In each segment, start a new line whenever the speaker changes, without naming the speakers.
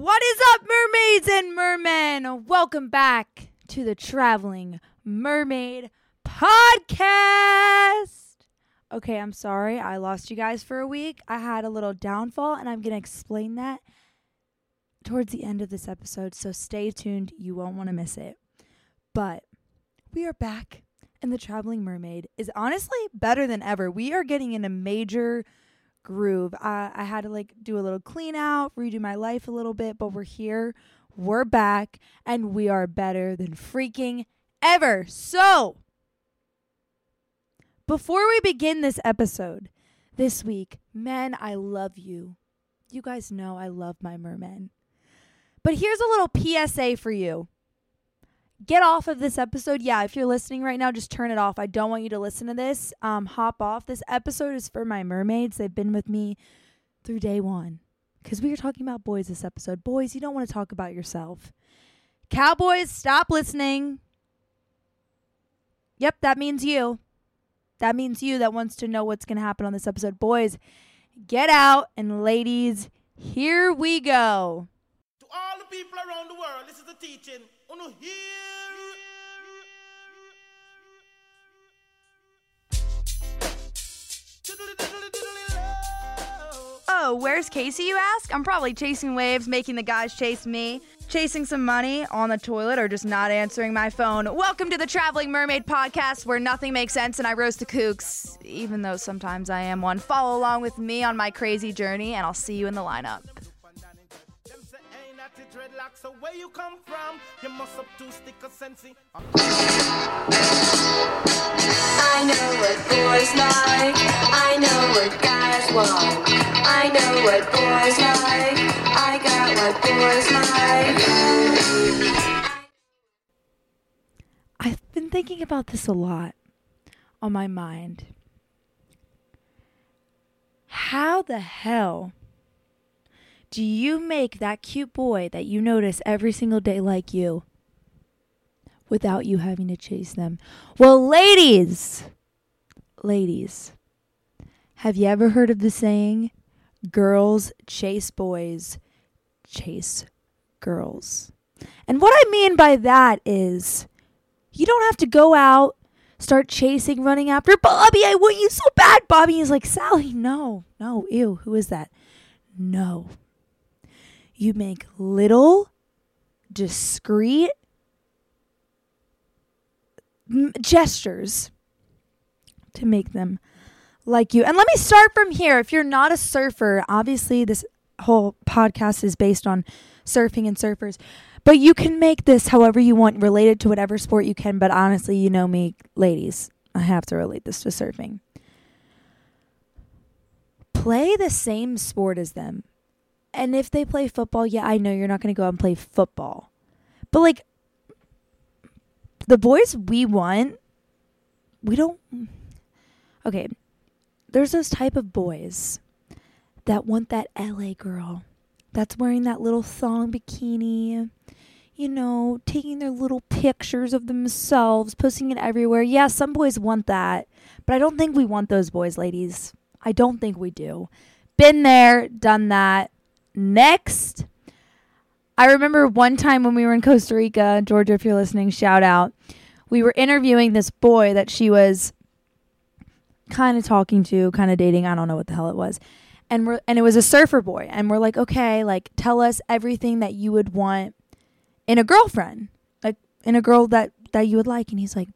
What is up, mermaids and mermen? Welcome back to the Traveling Mermaid Podcast. Okay, I'm sorry. I lost you guys for a week. I had a little downfall, and I'm going to explain that towards the end of this episode. So stay tuned. You won't want to miss it. But we are back, and the Traveling Mermaid is honestly better than ever. We are getting in a major groove. I, I had to like do a little clean out, redo my life a little bit, but we're here, we're back, and we are better than freaking ever. So, before we begin this episode this week, men, I love you. You guys know I love my mermen. But here's a little PSA for you get off of this episode. Yeah, if you're listening right now, just turn it off. I don't want you to listen to this. Um, hop off. This episode is for my mermaids. They've been with me through day one. Because we are talking about boys this episode. Boys, you don't want to talk about yourself. Cowboys, stop listening. Yep, that means you. That means you that wants to know what's going to happen on this episode. Boys, get out. And ladies, here we go.
To all the people around the world, this is the teaching.
Oh, where's Casey, you ask? I'm probably chasing waves, making the guys chase me, chasing some money on the toilet, or just not answering my phone. Welcome to the Traveling Mermaid Podcast, where nothing makes sense and I roast the kooks, even though sometimes I am one. Follow along with me on my crazy journey, and I'll see you in the lineup.
Them say ain't that the dreadlocks, so where you come from? You must up to stick a sensey.
I know what boys like. I know what guys want. I know what boys like. I got what boys like.
I've been thinking about this a lot on my mind. How the hell do you make that cute boy that you notice every single day like you without you having to chase them? Well, ladies, ladies, have you ever heard of the saying, girls chase boys, chase girls? And what I mean by that is, you don't have to go out, start chasing, running after Bobby. I want you so bad. Bobby is like, Sally, no, no, ew, who is that? No. You make little, discreet m- gestures to make them like you. And let me start from here. If you're not a surfer, obviously, this whole podcast is based on surfing and surfers. But you can make this however you want, related to whatever sport you can. But honestly, you know me, ladies, I have to relate this to surfing. Play the same sport as them. And if they play football, yeah, I know you're not going to go out and play football. But like, the boys we want, we don't. Okay, there's those type of boys that want that LA girl that's wearing that little thong bikini, you know, taking their little pictures of themselves, posting it everywhere. Yeah, some boys want that, but I don't think we want those boys, ladies. I don't think we do. Been there, done that. Next. I remember one time when we were in Costa Rica, Georgia, if you're listening, shout out. We were interviewing this boy that she was kind of talking to, kind of dating. I don't know what the hell it was. And we're and it was a surfer boy. And we're like, okay, like tell us everything that you would want in a girlfriend. Like in a girl that that you would like. And he's like,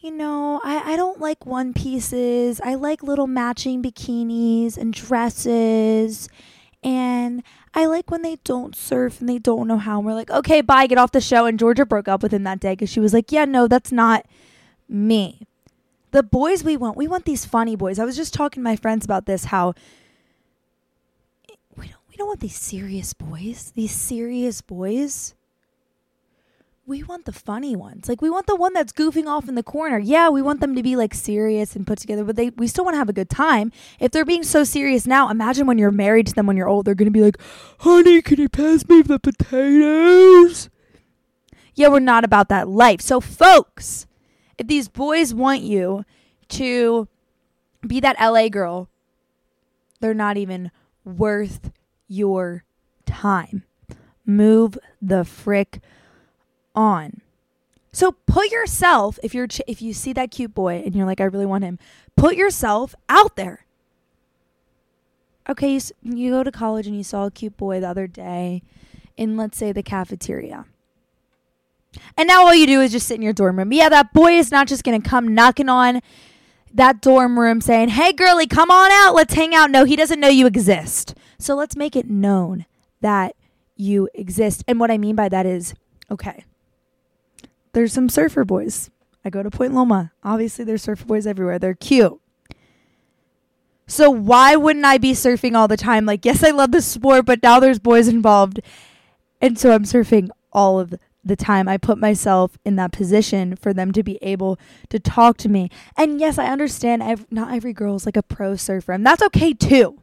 you know, I, I don't like one pieces. I like little matching bikinis and dresses. And I like when they don't surf and they don't know how. And we're like, okay, bye, get off the show. And Georgia broke up with him that day because she was like, yeah, no, that's not me. The boys we want, we want these funny boys. I was just talking to my friends about this, how we don't we don't want these serious boys. These serious boys. We want the funny ones. Like we want the one that's goofing off in the corner. Yeah, we want them to be like serious and put together, but they we still want to have a good time. If they're being so serious now, imagine when you're married to them when you're old, they're going to be like, "Honey, can you pass me the potatoes?" Yeah, we're not about that life. So folks, if these boys want you to be that LA girl, they're not even worth your time. Move the frick on. So put yourself if you're ch- if you see that cute boy and you're like I really want him, put yourself out there. Okay, you, you go to college and you saw a cute boy the other day in let's say the cafeteria. And now all you do is just sit in your dorm room. Yeah, that boy is not just going to come knocking on that dorm room saying, "Hey girlie, come on out, let's hang out." No, he doesn't know you exist. So let's make it known that you exist. And what I mean by that is, okay, there's some surfer boys. I go to Point Loma. Obviously, there's surfer boys everywhere. They're cute. So why wouldn't I be surfing all the time? Like, yes, I love the sport, but now there's boys involved. And so I'm surfing all of the time. I put myself in that position for them to be able to talk to me. And yes, I understand not every girl is like a pro surfer, and that's okay too.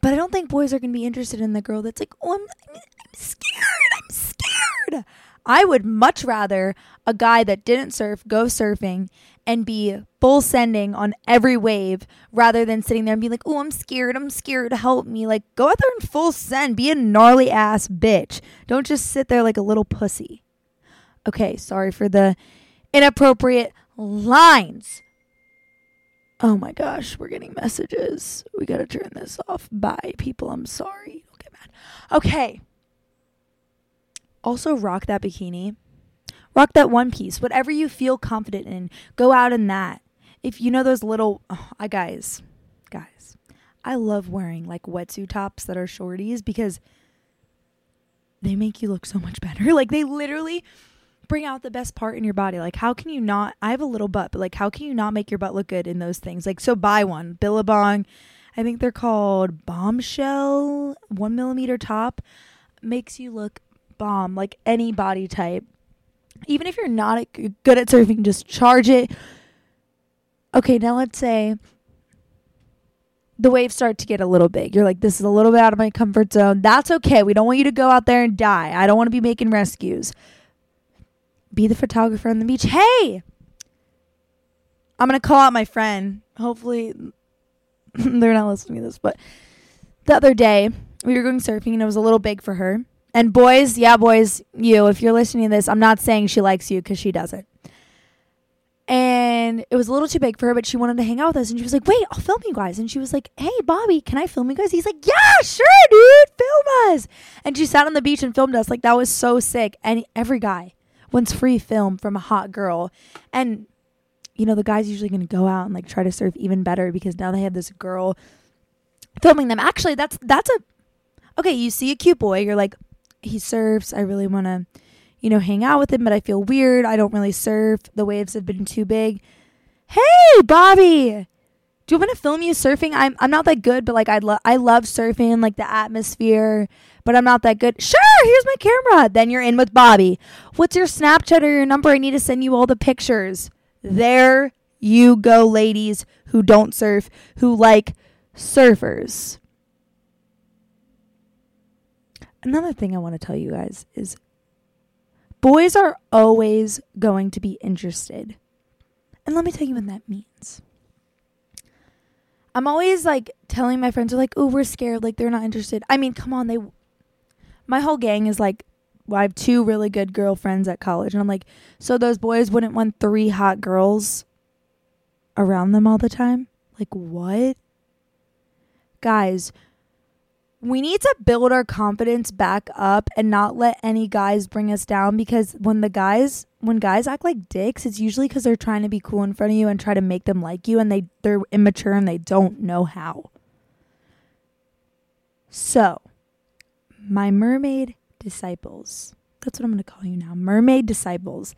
But I don't think boys are going to be interested in the girl that's like, oh, I'm, I'm scared. I'm scared. I would much rather a guy that didn't surf go surfing and be full sending on every wave rather than sitting there and be like, oh, I'm scared. I'm scared. Help me. Like, go out there and full send. Be a gnarly ass bitch. Don't just sit there like a little pussy. Okay, sorry for the inappropriate lines. Oh my gosh, we're getting messages. We gotta turn this off. Bye, people. I'm sorry. Don't get mad. Okay. Also, rock that bikini. Rock that one piece. Whatever you feel confident in, go out in that. If you know those little, oh, I guys, guys, I love wearing like wetsuit tops that are shorties because they make you look so much better. Like they literally bring out the best part in your body. Like, how can you not? I have a little butt, but like, how can you not make your butt look good in those things? Like, so buy one. Billabong, I think they're called Bombshell, one millimeter top, makes you look bomb, like any body type. Even if you're not good at surfing, just charge it. Okay, now let's say the waves start to get a little big. You're like, this is a little bit out of my comfort zone. That's okay. We don't want you to go out there and die. I don't want to be making rescues be the photographer on the beach. Hey, I'm gonna call out my friend. Hopefully, they're not listening to this. But the other day, we were going surfing, and it was a little big for her. And boys, yeah, boys, you, if you're listening to this, I'm not saying she likes you because she doesn't. And it was a little too big for her, but she wanted to hang out with us. And she was like, wait, I'll film you guys. And she was like, hey, Bobby, can I film you guys? He's like, yeah, sure, dude, film us. And she sat on the beach and filmed us. Like, that was so sick. And every guy wants free film from a hot girl. And, you know, the guy's usually going to go out and like try to surf even better because now they have this girl filming them. Actually, that's, that's a, okay, you see a cute boy, you're like, he surfs. I really want to, you know, hang out with him, but I feel weird. I don't really surf. The waves have been too big. Hey, Bobby. Do you want to film you surfing? I'm I'm not that good, but like I love I love surfing, like the atmosphere, but I'm not that good. Sure, here's my camera. Then you're in with Bobby. What's your Snapchat or your number? I need to send you all the pictures. There you go, ladies who don't surf, who like surfers. Another thing I want to tell you guys is boys are always going to be interested. And let me tell you what that means. I'm always like telling my friends are like, "Oh, we're scared, like they're not interested." I mean, come on, they my whole gang is like well, I have two really good girlfriends at college and I'm like, "So those boys wouldn't want three hot girls around them all the time?" Like, what? Guys, we need to build our confidence back up and not let any guys bring us down because when the guys when guys act like dicks it's usually because they're trying to be cool in front of you and try to make them like you and they they're immature and they don't know how. So my mermaid disciples that's what i'm going to call you now mermaid disciples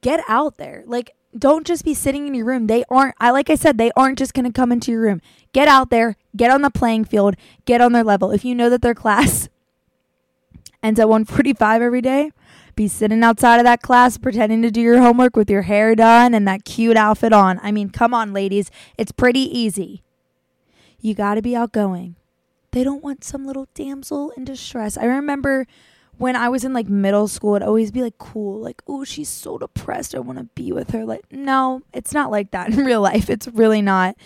get out there. Like don't just be sitting in your room. They aren't i like i said they aren't just going to come into your room. Get out there get on the playing field get on their level. If you know that their class ends at 145 every day be sitting outside of that class pretending to do your homework with your hair done and that cute outfit on. I mean come on ladies. It's pretty easy. You got to be outgoing. They don't want some little damsel in distress. I remember when I was in like middle school, it'd always be like cool, like, oh, she's so depressed. I want to be with her. Like, no, it's not like that in real life. It's really not.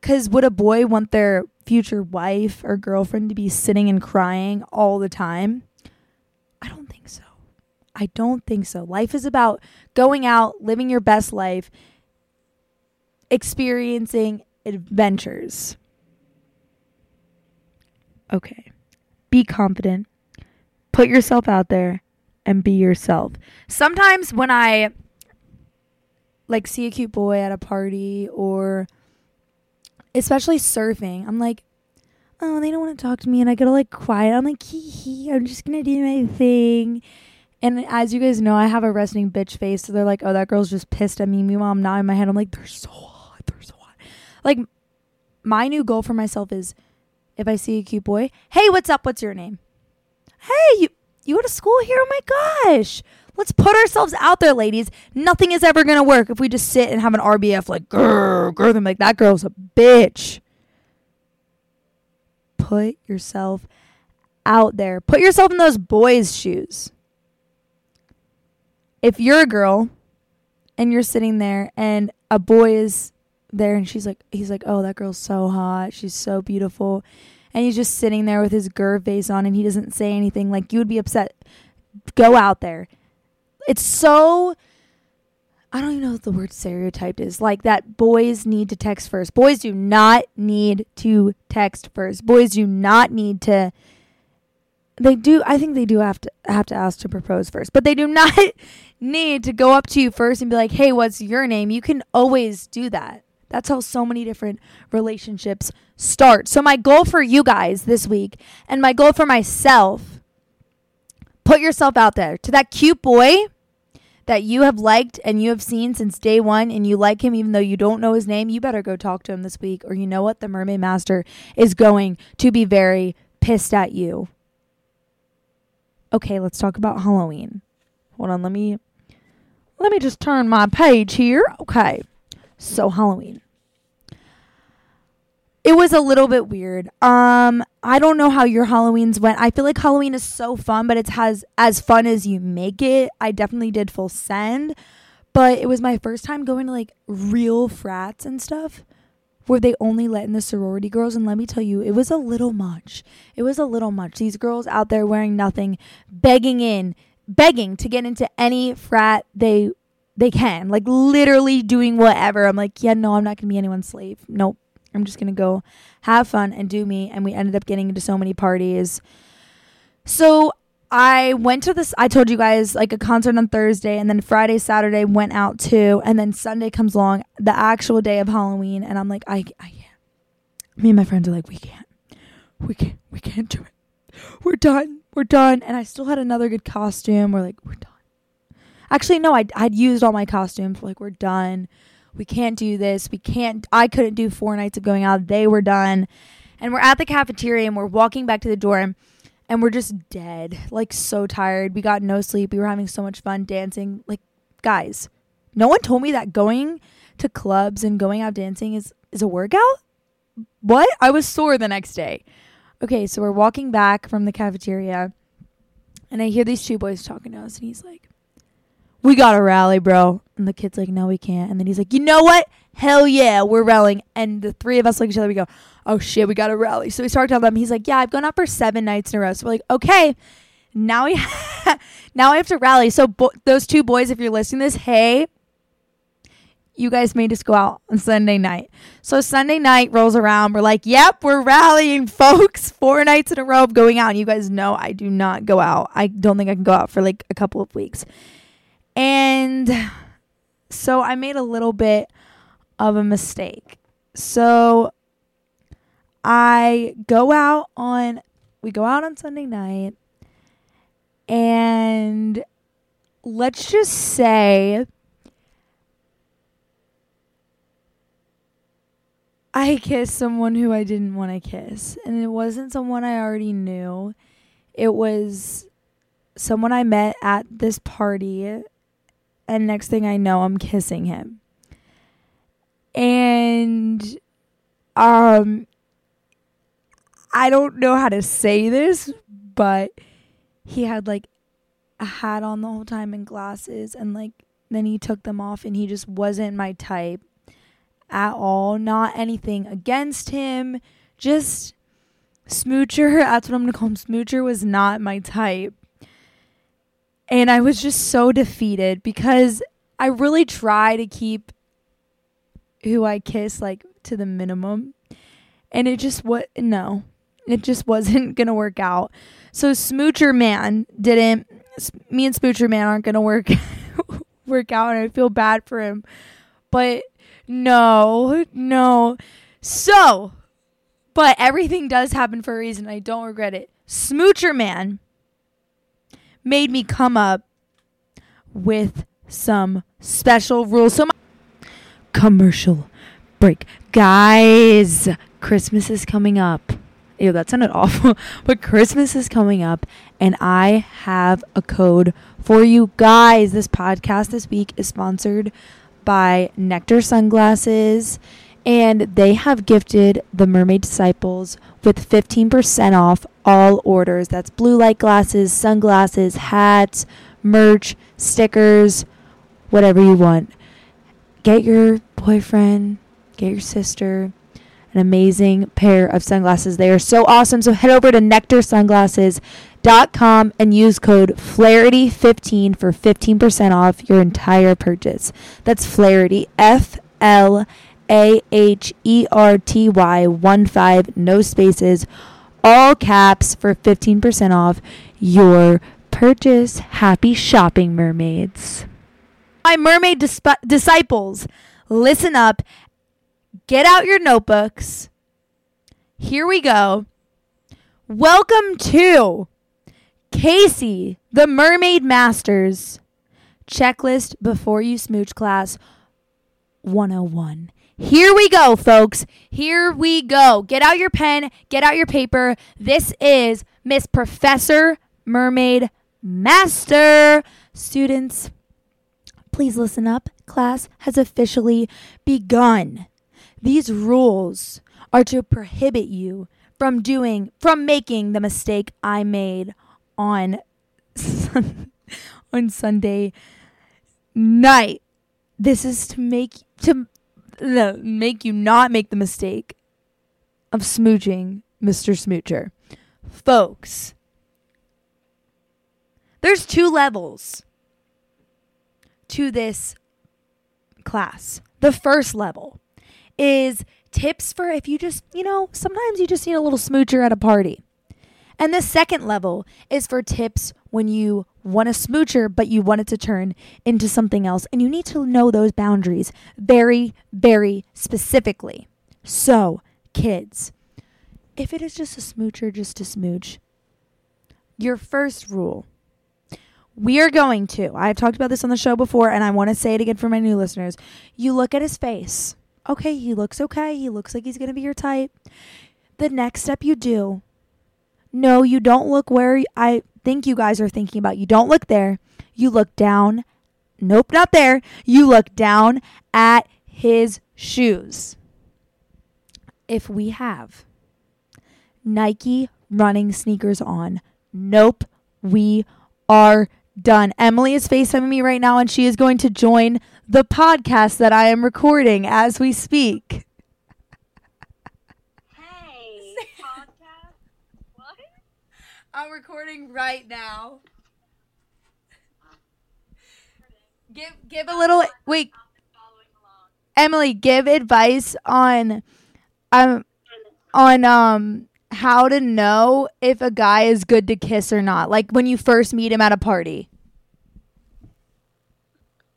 Because would a boy want their future wife or girlfriend to be sitting and crying all the time? I don't think so. I don't think so. Life is about going out, living your best life, experiencing adventures. Okay. Be confident. Put yourself out there and be yourself. Sometimes when I like see a cute boy at a party or especially surfing, I'm like, oh, they don't want to talk to me, and I all like quiet. I'm like, hee hee, I'm just gonna do my thing. And as you guys know, I have a resting bitch face, so they're like, oh, that girl's just pissed at me. Meanwhile, I'm not in my head. I'm like, they're so hot, they're so hot. Like, my new goal for myself is, if I see a cute boy, hey, what's up? What's your name? Hey, you you go to school here? Oh my gosh. Let's put ourselves out there, ladies. Nothing is ever gonna work if we just sit and have an RBF like grr, grr them like that girl's a bitch. Put yourself out there. Put yourself in those boys' shoes. If you're a girl and you're sitting there and a boy is there and she's like he's like, "Oh, that girl's so hot. She's so beautiful." And he's just sitting there with his grr face on and he doesn't say anything. Like you would be upset. Go out there. It's so I don't even know what the word stereotyped is. Like that boys need to text first. Boys do not need to text first. Boys do not need to they do I think they do have to have to ask to propose first. But they do not need to go up to you first and be like, "Hey, what's your name?" You can always do that. That's how so many different relationships start. So my goal for you guys this week and my goal for myself put yourself out there to that cute boy that you have liked and you have seen since day one and you like him even though you don't know his name, you better go talk to him this week or you know what? The Mermaid Master is going to be very pissed at you. Okay, let's talk about Halloween. Hold on, let me let me just turn my page here. Okay. So Halloween. It was a little bit weird. Um, I don't know how your Halloweens went. I feel like Halloween is so fun, but it's has as fun as you make it. I definitely did full send, but it was my first time going to like real frats and stuff where they only let in the sorority girls and let me tell you, it was a little much. It was a little much. These girls out there wearing nothing, begging in, begging to get into any frat they they can. Like literally doing whatever. I'm like, yeah, no, I'm not gonna be anyone's slave. Nope. I'm just gonna go have fun and do me. And we ended up getting into so many parties. So I went to this. I told you guys like a concert on Thursday, and then Friday, Saturday went out too, and then Sunday comes along, the actual day of Halloween, and I'm like, I, I can't. Me and my friends are like, we can't, we can't, we can't do it. We're done, we're done. And I still had another good costume. We're like, we're done. Actually, no, I I'd used all my costumes. Like, we're done. We can't do this. We can't. I couldn't do four nights of going out. They were done, and we're at the cafeteria, and we're walking back to the dorm and we're just dead, like so tired. We got no sleep. We were having so much fun dancing. Like, guys, no one told me that going to clubs and going out dancing is is a workout. What? I was sore the next day. Okay, so we're walking back from the cafeteria, and I hear these two boys talking to us, and he's like, "We got to rally, bro." And the kid's like, "No, we can't." And then he's like, "You know what? Hell yeah, we're rallying." And the three of us look at each other. We go, "Oh shit, we got to rally." So we start telling them. He's like, "Yeah, I've gone out for seven nights in a row." So we're like, "Okay." Now we now I have to rally. So bo- those two boys, if you're listening this, hey, you guys made us go out on Sunday night. So Sunday night rolls around. We're like, yep, we're rallying, folks. Four nights in a row of going out. And you guys know I do not go out. I don't think I can go out for like a couple of weeks. And so I made a little bit of a mistake. So I go out on, we go out on Sunday night. And let's just say I kissed someone who I didn't want to kiss. And it wasn't someone I already knew. It was someone I met at this party. And next thing I know, I'm kissing him. And um I don't know how to say this, but he had like a hat on the whole time and glasses and like then he took them off and he just wasn't my type at all. Not anything against him. Just Smoocher, that's what I'm to call him. Smoocher was not my type. And I was just so defeated because I really try to keep who I kiss like to the minimum. And it just what no. It just wasn't going to work out. So Smoocher man didn't me and Smoocher man aren't going to work work out and I feel bad for him. But no, no. So, but everything does happen for a reason. I don't regret it. Smoocher man made me come up with some special rules. So, my commercial break. Guys, Christmas is coming up. Ew, that sounded awful. but Christmas is coming up, and I have a code for you guys. This podcast this week is sponsored by Nectar Sunglasses, and they have gifted the Mermaid Disciples with 15% off all orders. That's blue light glasses, sunglasses, hats, merch, stickers, whatever you want. Get your boyfriend, get your sister an amazing pair of sunglasses. They are so awesome. So head over to nectarsunglasses.com and use code FLAHERTY15 for 15% off your entire purchase. That's Flaherty, F L A H E R T Y 1 5, no spaces, all caps for 15% off your purchase. Happy shopping, mermaids. My mermaid disciples, listen up get out your notebooks. Here we go. Welcome to Casey, the Mermaid Masters checklist before you smooch class 101. Here we go, folks. Here we go. Get out your pen, get out your paper. This is Miss Professor Mermaid Master. Students, please listen up. Class has officially begun. These rules are to prohibit you from doing from making the mistake I made on on Sunday night. This is to make to make you not make the mistake of smooching Mr. Smoocher. Folks, there's two levels to this class. The first level is tips for if you just, you know, sometimes you just need a little smoocher at a party. And the second level is for tips when you want a smoocher, but you want it to turn into something else. And you need to know those boundaries very, very specifically. So, kids, if it is just a smoocher, just a smooch, your first rule we are going to, I've talked about this on the show before, and I want to say it again for my new listeners. You look at his face okay, he looks okay. He looks like he's going to be your type. The next step you do, no, you don't look where I think you guys are thinking about. You don't look there. You look down. Nope, not there. You look down at his shoes. If we have Nike running sneakers on, nope, we are done. Emily is FaceTiming me right now and she is going to join the podcast that I am recording as we speak.
Hey, podcast? What?
I'm recording right now. Give give a little wait, Emily, give advice on um on um how to know if a guy is good to kiss or not. Like when you first meet him at a party.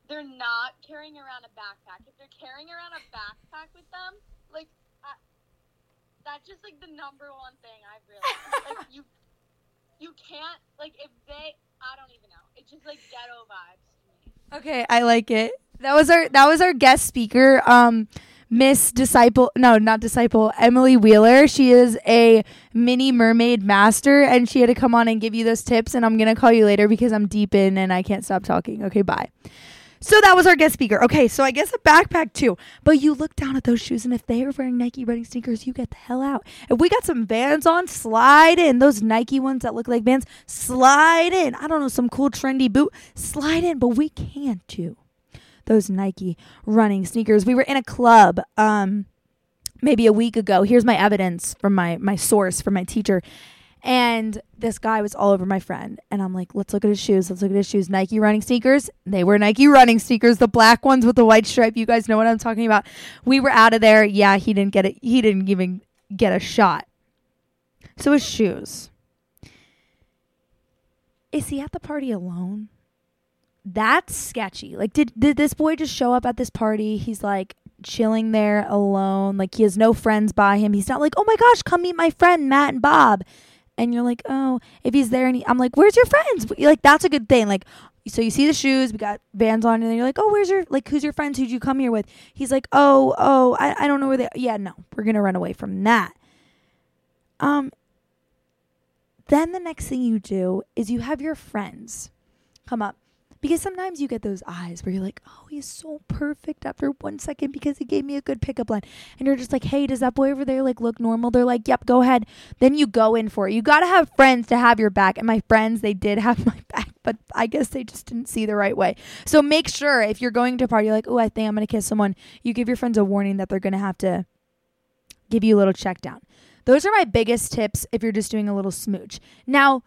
They're not carrying around a backpack. If they're carrying around a backpack with them, like I, that's just like the number one thing I've realized. like you, you can't like if they. I don't even know. It's just like ghetto vibes.
Okay, I like it. That was our that was our guest speaker. Um Miss Disciple, no, not Disciple, Emily Wheeler. She is a mini mermaid master and she had to come on and give you those tips. And I'm going to call you later because I'm deep in and I can't stop talking. Okay, bye. So that was our guest speaker. Okay, so I guess a backpack too. But you look down at those shoes, and if they are wearing Nike running sneakers, you get the hell out. If we got some Vans on, slide in. Those Nike ones that look like Vans, slide in. I don't know, some cool trendy boot, slide in. But we can't do those Nike running sneakers. We were in a club um maybe a week ago. Here's my evidence from my my source from my teacher. And this guy was all over my friend. And I'm like, let's look at his shoes. Let's look at his shoes. Nike running sneakers. They were Nike running sneakers, the black ones with the white stripe. You guys know what I'm talking about. We were out of there. Yeah, he didn't get it. He didn't even get a shot. So his shoes. Is he at the party alone? That's sketchy. Like, did did this boy just show up at this party? He's like chilling there alone. Like he has no friends by him. He's not like, oh my gosh, come meet my friend Matt and Bob. And you're like, oh, if he's there and he, I'm like, where's your friends? Like that's a good thing. Like, so you see the shoes, we got Vans on, and then you're like, oh, where's your like, who's your friends? Who'd you come here with? He's like, oh, oh, I, I don't know where they. Yeah, no, we're gonna run away from that. Um. Then the next thing you do is you have your friends come up because sometimes you get those eyes where you're like, oh, he's so perfect after one second because he gave me a good pickup line. And you're just like, hey, does that boy over there like look normal? They're like, yep, go ahead. Then you go in for it. You got to have friends to have your back. And my friends, they did have my back, but I guess they just didn't see the right way. So make sure if you're going to a party, you're like, oh, I think I'm going to kiss someone, you give your friends a warning that they're going to have to give you a little check down. Those are my biggest tips if you're just doing a little smooch. Now,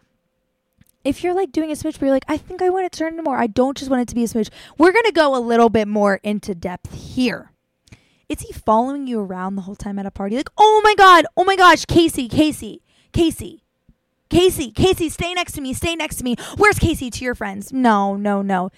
if you're like doing a smooch, but you're like, I think I want it to turn into more. I don't just want it to be a smooch. We're gonna go a little bit more into depth here. Is he following you around the whole time at a party? Like, oh my god, oh my gosh, Casey, Casey, Casey, Casey, Casey, stay next to me, stay next to me. Where's Casey to your friends? No, no, no.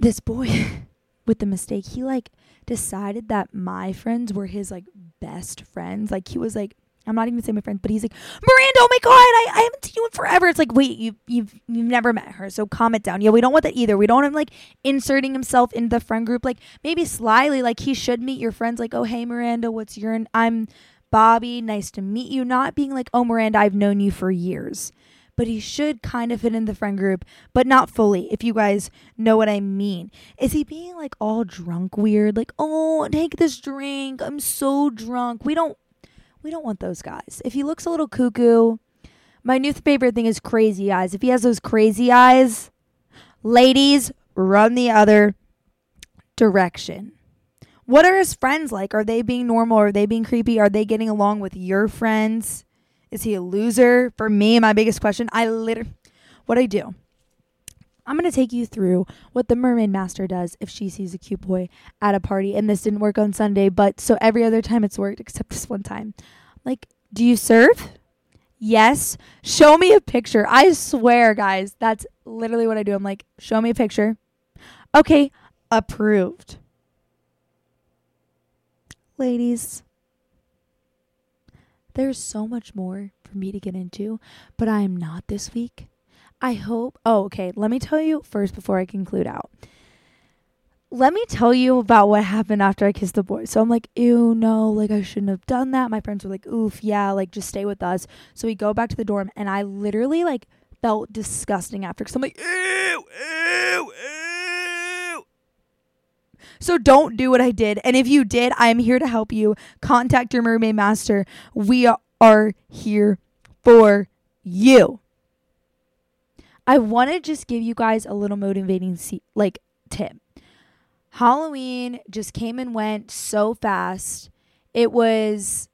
This boy with the mistake, he like decided that my friends were his like best friends. Like he was like, I'm not even saying my friends, but he's like, Miranda, oh my god, I, I haven't seen you in forever. It's like, wait, you you've you've never met her, so calm it down. Yeah, we don't want that either. We don't want him like inserting himself into the friend group, like maybe slyly, like he should meet your friends, like, oh hey Miranda, what's your I'm Bobby, nice to meet you. Not being like, oh Miranda, I've known you for years. But he should kind of fit in the friend group, but not fully, if you guys know what I mean. Is he being like all drunk weird? Like, oh, take this drink. I'm so drunk. We don't we don't want those guys. If he looks a little cuckoo, my new favorite thing is crazy eyes. If he has those crazy eyes, ladies, run the other direction. What are his friends like? Are they being normal? Are they being creepy? Are they getting along with your friends? Is he a loser? For me, my biggest question, I literally, what I do, I'm going to take you through what the mermaid master does if she sees a cute boy at a party. And this didn't work on Sunday, but so every other time it's worked except this one time. Like, do you serve? Yes. Show me a picture. I swear, guys, that's literally what I do. I'm like, show me a picture. Okay, approved. Ladies, there's so much more for me to get into, but I am not this week. I hope. Oh, okay. Let me tell you first before I conclude out. Let me tell you about what happened after I kissed the boy. So I'm like, ew, no, like I shouldn't have done that. My friends were like, oof, yeah, like just stay with us. So we go back to the dorm, and I literally like felt disgusting after because I'm like, ew, ew, ew. So don't do what I did. And if you did, I am here to help you. Contact your mermaid master. We are here for you. I want to just give you guys a little motivating se- like tip. Halloween just came and went so fast. It was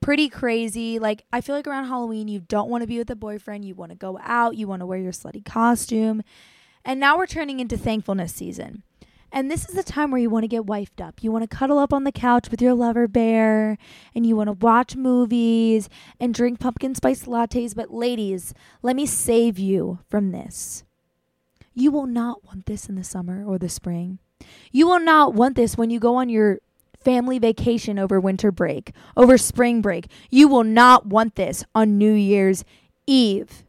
pretty crazy. Like I feel like around Halloween you don't want to be with a boyfriend, you want to go out, you want to wear your slutty costume. And now we're turning into thankfulness season. And this is the time where you want to get wifed up. You want to cuddle up on the couch with your lover bear and you want to watch movies and drink pumpkin spice lattes. But, ladies, let me save you from this. You will not want this in the summer or the spring. You will not want this when you go on your family vacation over winter break, over spring break. You will not want this on New Year's Eve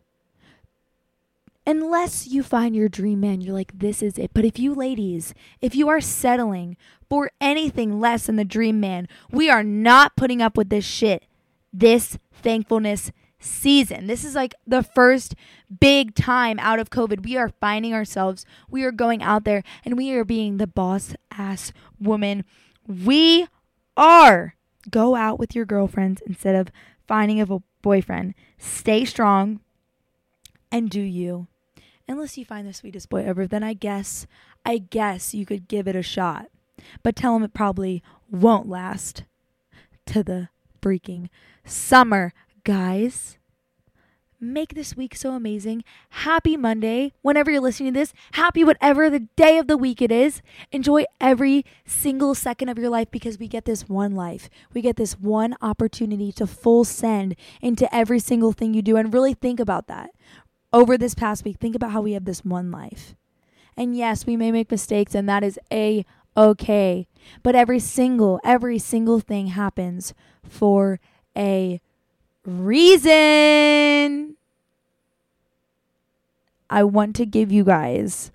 unless you find your dream man, you're like, this is it. But if you ladies, if you are settling for anything less than the dream man, we are not putting up with this shit this thankfulness season. This is like the first big time out of COVID. We are finding ourselves, we are going out there, and we are being the boss ass woman. We are. Go out with your girlfriends instead of finding a boyfriend. Stay strong and do you. Unless you find the sweetest boy ever, then I guess, I guess you could give it a shot. But tell him it probably won't last to the freaking summer, guys. Make this week so amazing. Happy Monday. Whenever you're listening to this, happy whatever the day of the week it is. Enjoy every single second of your life because we get this one life. We get this one opportunity to full send into every single thing you do. And really think about that. Over this past week, think about how we have this one life. And yes, we may make mistakes, and that is a okay. But every single, every single thing happens for a reason. I want to give you guys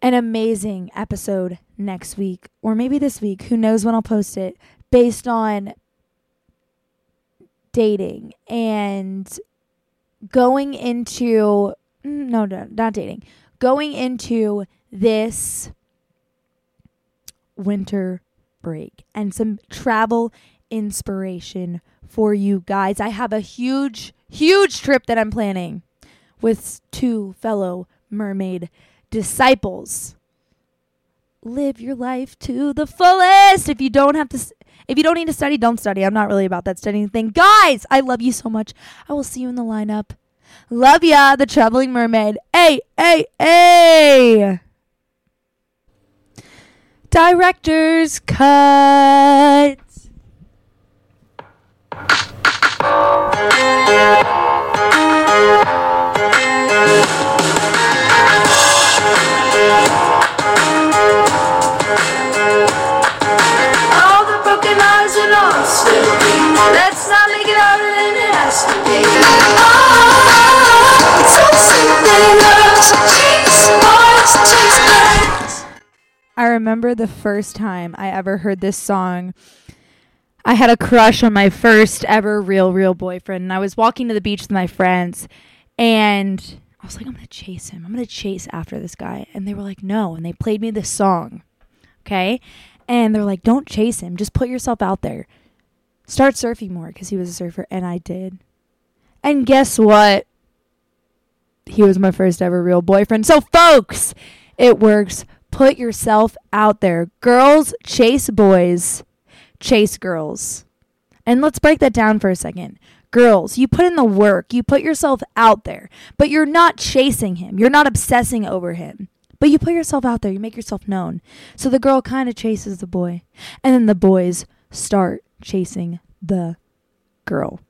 an amazing episode next week, or maybe this week. Who knows when I'll post it, based on dating and going into mm, no, no, not dating, going into this winter break and some travel inspiration for you guys. I have a huge, huge trip that I'm planning with two fellow mermaid disciples. Live your life to the fullest. If you don't have to, if you don't need to study, don't study. I'm not really about that studying thing. Guys, I love you so much. I will see you in the lineup. Love ya, the traveling mermaid. Hey, hey, hey. Director's cut.
Let's not make it harder than it has to be.
I remember the first time I ever heard this song. I had a crush on my first ever real, real boyfriend. And I was walking to the beach with my friends and I was like, I'm going to chase him. I'm going to chase after this guy. And they were like, no. And they played me this song. Okay. And they're like, don't chase him. Just put yourself out there. Start surfing more because he was a surfer. And I did. And guess what? He was my first ever real boyfriend. So, folks, it works. Put yourself out there. Girls chase boys, chase girls. And let's break that down for a second. Girls, you put in the work, you put yourself out there, but you're not chasing him. You're not obsessing over him. But you put yourself out there, you make yourself known. So the girl kind of chases the boy, and then the boys start chasing the girl.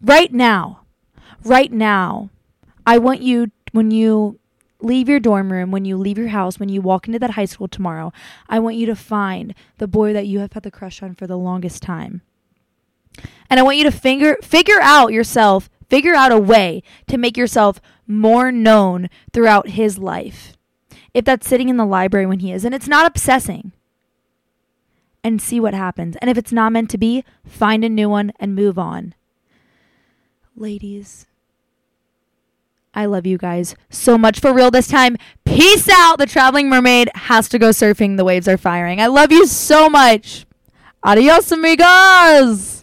Right now, right now, I want you, when you leave your dorm room, when you leave your house, when you walk into that high school tomorrow, I want you to find the boy that you have had the crush on for the longest time. And I want you to figure figure out yourself, figure out a way to make yourself more known throughout his life. If that's sitting in the library when he is, and it's not obsessing. And see what happens. And if it's not meant to be, find a new one and move on. Ladies, I love you guys so much for real this time. Peace out. The traveling mermaid has to go surfing. The waves are firing. I love you so much. Adios, amigos.